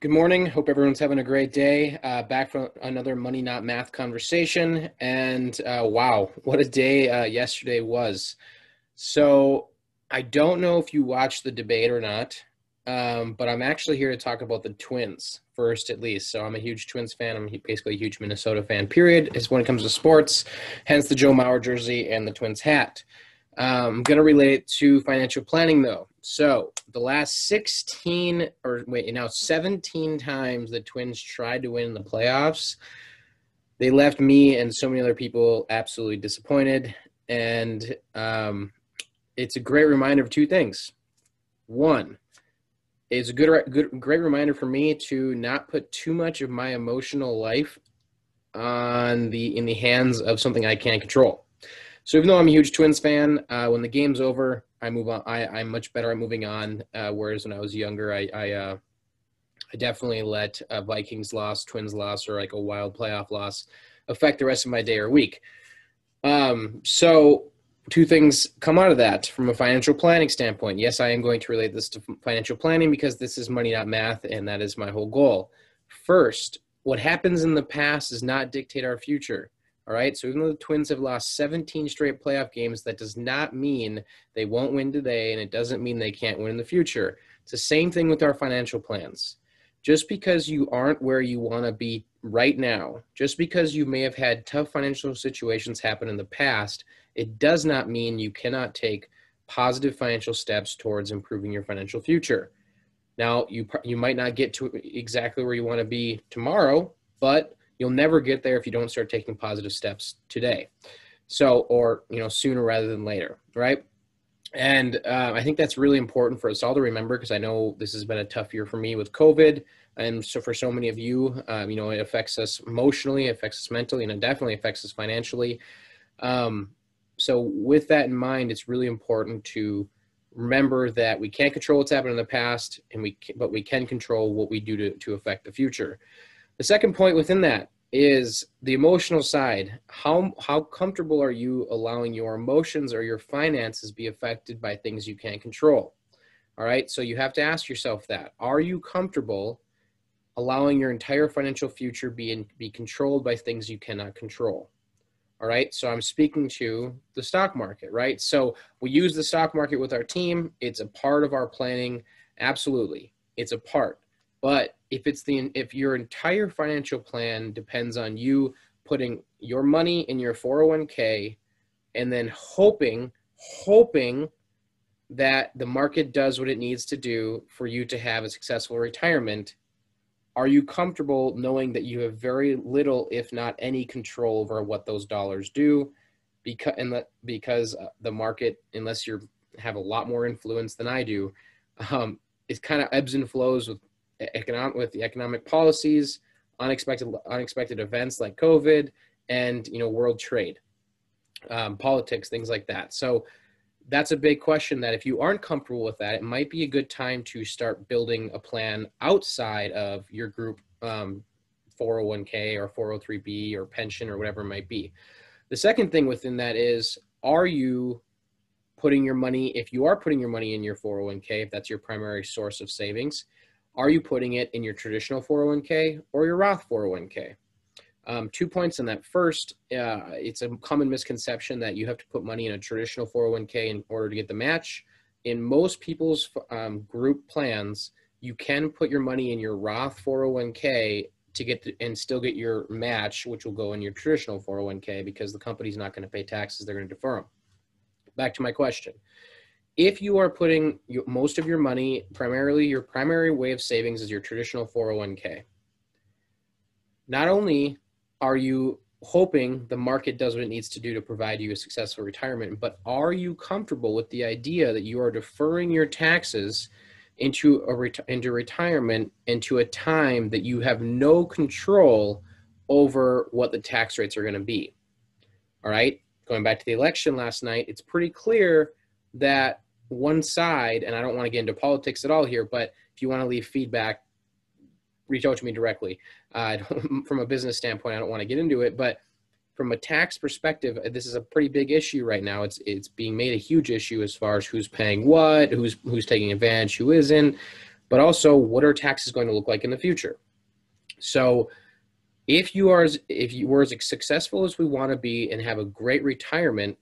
Good morning. Hope everyone's having a great day. Uh, back for another Money Not Math conversation. And uh, wow, what a day uh, yesterday was. So I don't know if you watched the debate or not, um, but I'm actually here to talk about the Twins first, at least. So I'm a huge Twins fan. I'm basically a huge Minnesota fan, period, is when it comes to sports, hence the Joe Mauer jersey and the Twins hat. Um, I'm going to relate it to financial planning, though. So the last 16 or wait, now 17 times the Twins tried to win the playoffs, they left me and so many other people absolutely disappointed. And um, it's a great reminder of two things. One, it's a good, good, great reminder for me to not put too much of my emotional life on the in the hands of something I can't control. So even though I'm a huge Twins fan, uh, when the game's over, I move on. I, I'm much better at moving on. Uh, whereas when I was younger, I I, uh, I definitely let a Vikings loss, Twins loss, or like a wild playoff loss affect the rest of my day or week. Um, so two things come out of that from a financial planning standpoint. Yes, I am going to relate this to financial planning because this is money, not math, and that is my whole goal. First, what happens in the past does not dictate our future. All right. So even though the Twins have lost 17 straight playoff games, that does not mean they won't win today, and it doesn't mean they can't win in the future. It's the same thing with our financial plans. Just because you aren't where you want to be right now, just because you may have had tough financial situations happen in the past, it does not mean you cannot take positive financial steps towards improving your financial future. Now, you you might not get to exactly where you want to be tomorrow, but You'll never get there if you don't start taking positive steps today. So, or, you know, sooner rather than later, right? And uh, I think that's really important for us all to remember because I know this has been a tough year for me with COVID. And so for so many of you, um, you know, it affects us emotionally, it affects us mentally, and it definitely affects us financially. Um, so with that in mind, it's really important to remember that we can't control what's happened in the past, and we can, but we can control what we do to, to affect the future. The second point within that is the emotional side. How how comfortable are you allowing your emotions or your finances be affected by things you can't control? All right? So you have to ask yourself that. Are you comfortable allowing your entire financial future be in, be controlled by things you cannot control? All right? So I'm speaking to the stock market, right? So we use the stock market with our team. It's a part of our planning. Absolutely. It's a part. But if it's the if your entire financial plan depends on you putting your money in your 401k and then hoping hoping that the market does what it needs to do for you to have a successful retirement are you comfortable knowing that you have very little if not any control over what those dollars do? Because and that because the market unless you have a lot more influence than i do um, it kind of ebbs and flows with economic with the economic policies, unexpected unexpected events like COVID, and you know world trade, um, politics, things like that. So that's a big question. That if you aren't comfortable with that, it might be a good time to start building a plan outside of your group um, 401k or 403b or pension or whatever it might be. The second thing within that is, are you putting your money, if you are putting your money in your 401k, if that's your primary source of savings, are you putting it in your traditional 401k or your Roth 401k? Um, two points on that. First, uh, it's a common misconception that you have to put money in a traditional 401k in order to get the match. In most people's um, group plans, you can put your money in your Roth 401k to get the, and still get your match, which will go in your traditional 401k because the company's not going to pay taxes; they're going to defer them. Back to my question: if you are putting most of your money, primarily your primary way of savings is your traditional 401k, not only are you hoping the market does what it needs to do to provide you a successful retirement, but are you comfortable with the idea that you are deferring your taxes into a reti- into retirement into a time that you have no control over what the tax rates are going to be? All right, going back to the election last night, it's pretty clear that one side, and I don't want to get into politics at all here, but if you want to leave feedback, reach out to me directly. Uh, from a business standpoint, I don't want to get into it, but from a tax perspective, this is a pretty big issue right now. It's it's being made a huge issue as far as who's paying what, who's who's taking advantage, who isn't. but also what are taxes going to look like in the future. So if you are as, if you were as successful as we want to be and have a great retirement,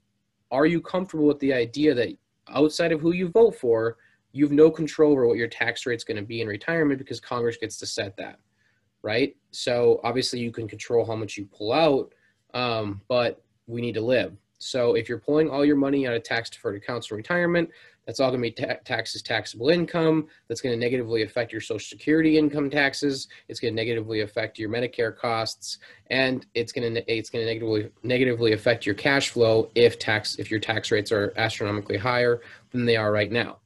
are you comfortable with the idea that outside of who you vote for, you have no control over what your tax rate is going to be in retirement because Congress gets to set that, right? So obviously you can control how much you pull out, um, but we need to live. So if you're pulling all your money out of tax deferred accounts in retirement, that's all going to be ta- taxes taxable income. That's going to negatively affect your Social Security income taxes. It's going to negatively affect your Medicare costs, and it's going to it's going to negatively negatively affect your cash flow if tax if your tax rates are astronomically higher than they are right now.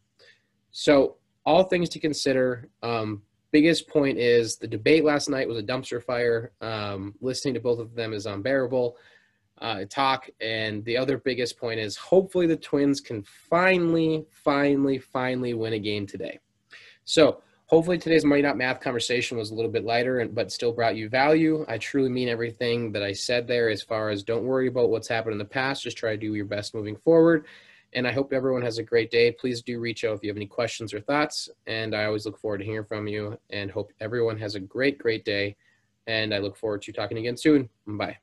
So all things to consider. Um, biggest point is the debate last night was a dumpster fire. Um, listening to both of them is unbearable uh, talk. And the other biggest point is hopefully the Twins can finally, finally, finally win a game today. So hopefully today's Money Not Math conversation was a little bit lighter, and, but still brought you value. I truly mean everything that I said there as far as don't worry about what's happened in the past. Just try to do your best moving forward. And I hope everyone has a great day. Please do reach out if you have any questions or thoughts. And I always look forward to hearing from you and hope everyone has a great, great day. And I look forward to talking again soon. Bye.